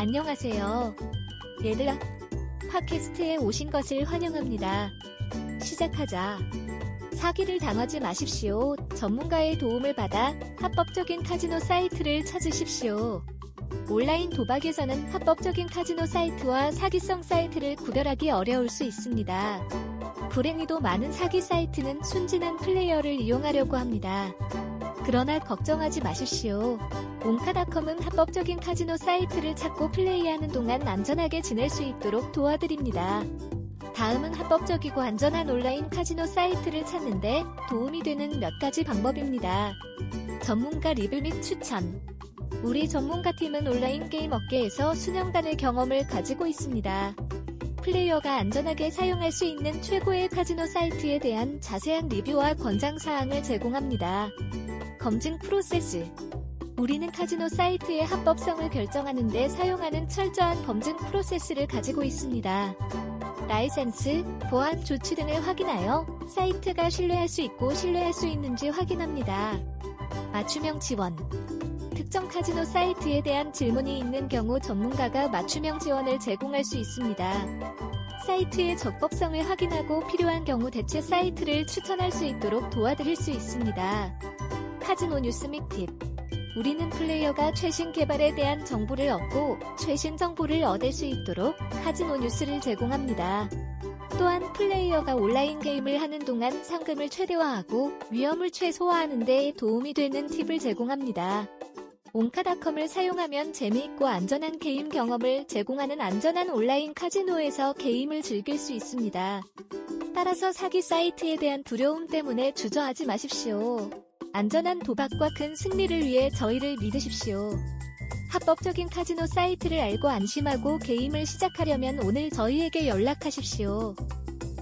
안녕하세요. 얘들아, 팟캐스트에 오신 것을 환영합니다. 시작하자. 사기를 당하지 마십시오. 전문가의 도움을 받아 합법적인 카지노 사이트를 찾으십시오. 온라인 도박에서는 합법적인 카지노 사이트와 사기성 사이트를 구별하기 어려울 수 있습니다. 불행히도 많은 사기 사이트는 순진한 플레이어를 이용하려고 합니다. 그러나 걱정하지 마십시오. 옹카닷컴은 합법적인 카지노 사이트를 찾고 플레이하는 동안 안전하게 지낼 수 있도록 도와드립니다. 다음은 합법적이고 안전한 온라인 카지노 사이트를 찾는데 도움이 되는 몇 가지 방법입니다. 전문가 리뷰 및 추천. 우리 전문가 팀은 온라인 게임 업계에서 수년간의 경험을 가지고 있습니다. 플레이어가 안전하게 사용할 수 있는 최고의 카지노 사이트에 대한 자세한 리뷰와 권장 사항을 제공합니다. 검증 프로세스. 우리는 카지노 사이트의 합법성을 결정하는 데 사용하는 철저한 검증 프로세스를 가지고 있습니다. 라이센스, 보안 조치 등을 확인하여 사이트가 신뢰할 수 있고 신뢰할 수 있는지 확인합니다. 맞춤형 지원. 특정 카지노 사이트에 대한 질문이 있는 경우 전문가가 맞춤형 지원을 제공할 수 있습니다. 사이트의 적법성을 확인하고 필요한 경우 대체 사이트를 추천할 수 있도록 도와드릴 수 있습니다. 카지노 뉴스 및 팁. 우리는 플레이어가 최신 개발에 대한 정보를 얻고 최신 정보를 얻을 수 있도록 카지노 뉴스를 제공합니다. 또한 플레이어가 온라인 게임을 하는 동안 상금을 최대화하고 위험을 최소화하는 데 도움이 되는 팁을 제공합니다. 옹카닷컴을 사용하면 재미있고 안전한 게임 경험을 제공하는 안전한 온라인 카지노에서 게임을 즐길 수 있습니다. 따라서 사기 사이트에 대한 두려움 때문에 주저하지 마십시오. 안전한 도박과 큰 승리를 위해 저희를 믿으십시오. 합법적인 카지노 사이트를 알고 안심하고 게임을 시작하려면 오늘 저희에게 연락하십시오.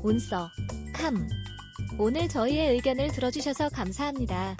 온서, 캄. 오늘 저희의 의견을 들어주셔서 감사합니다.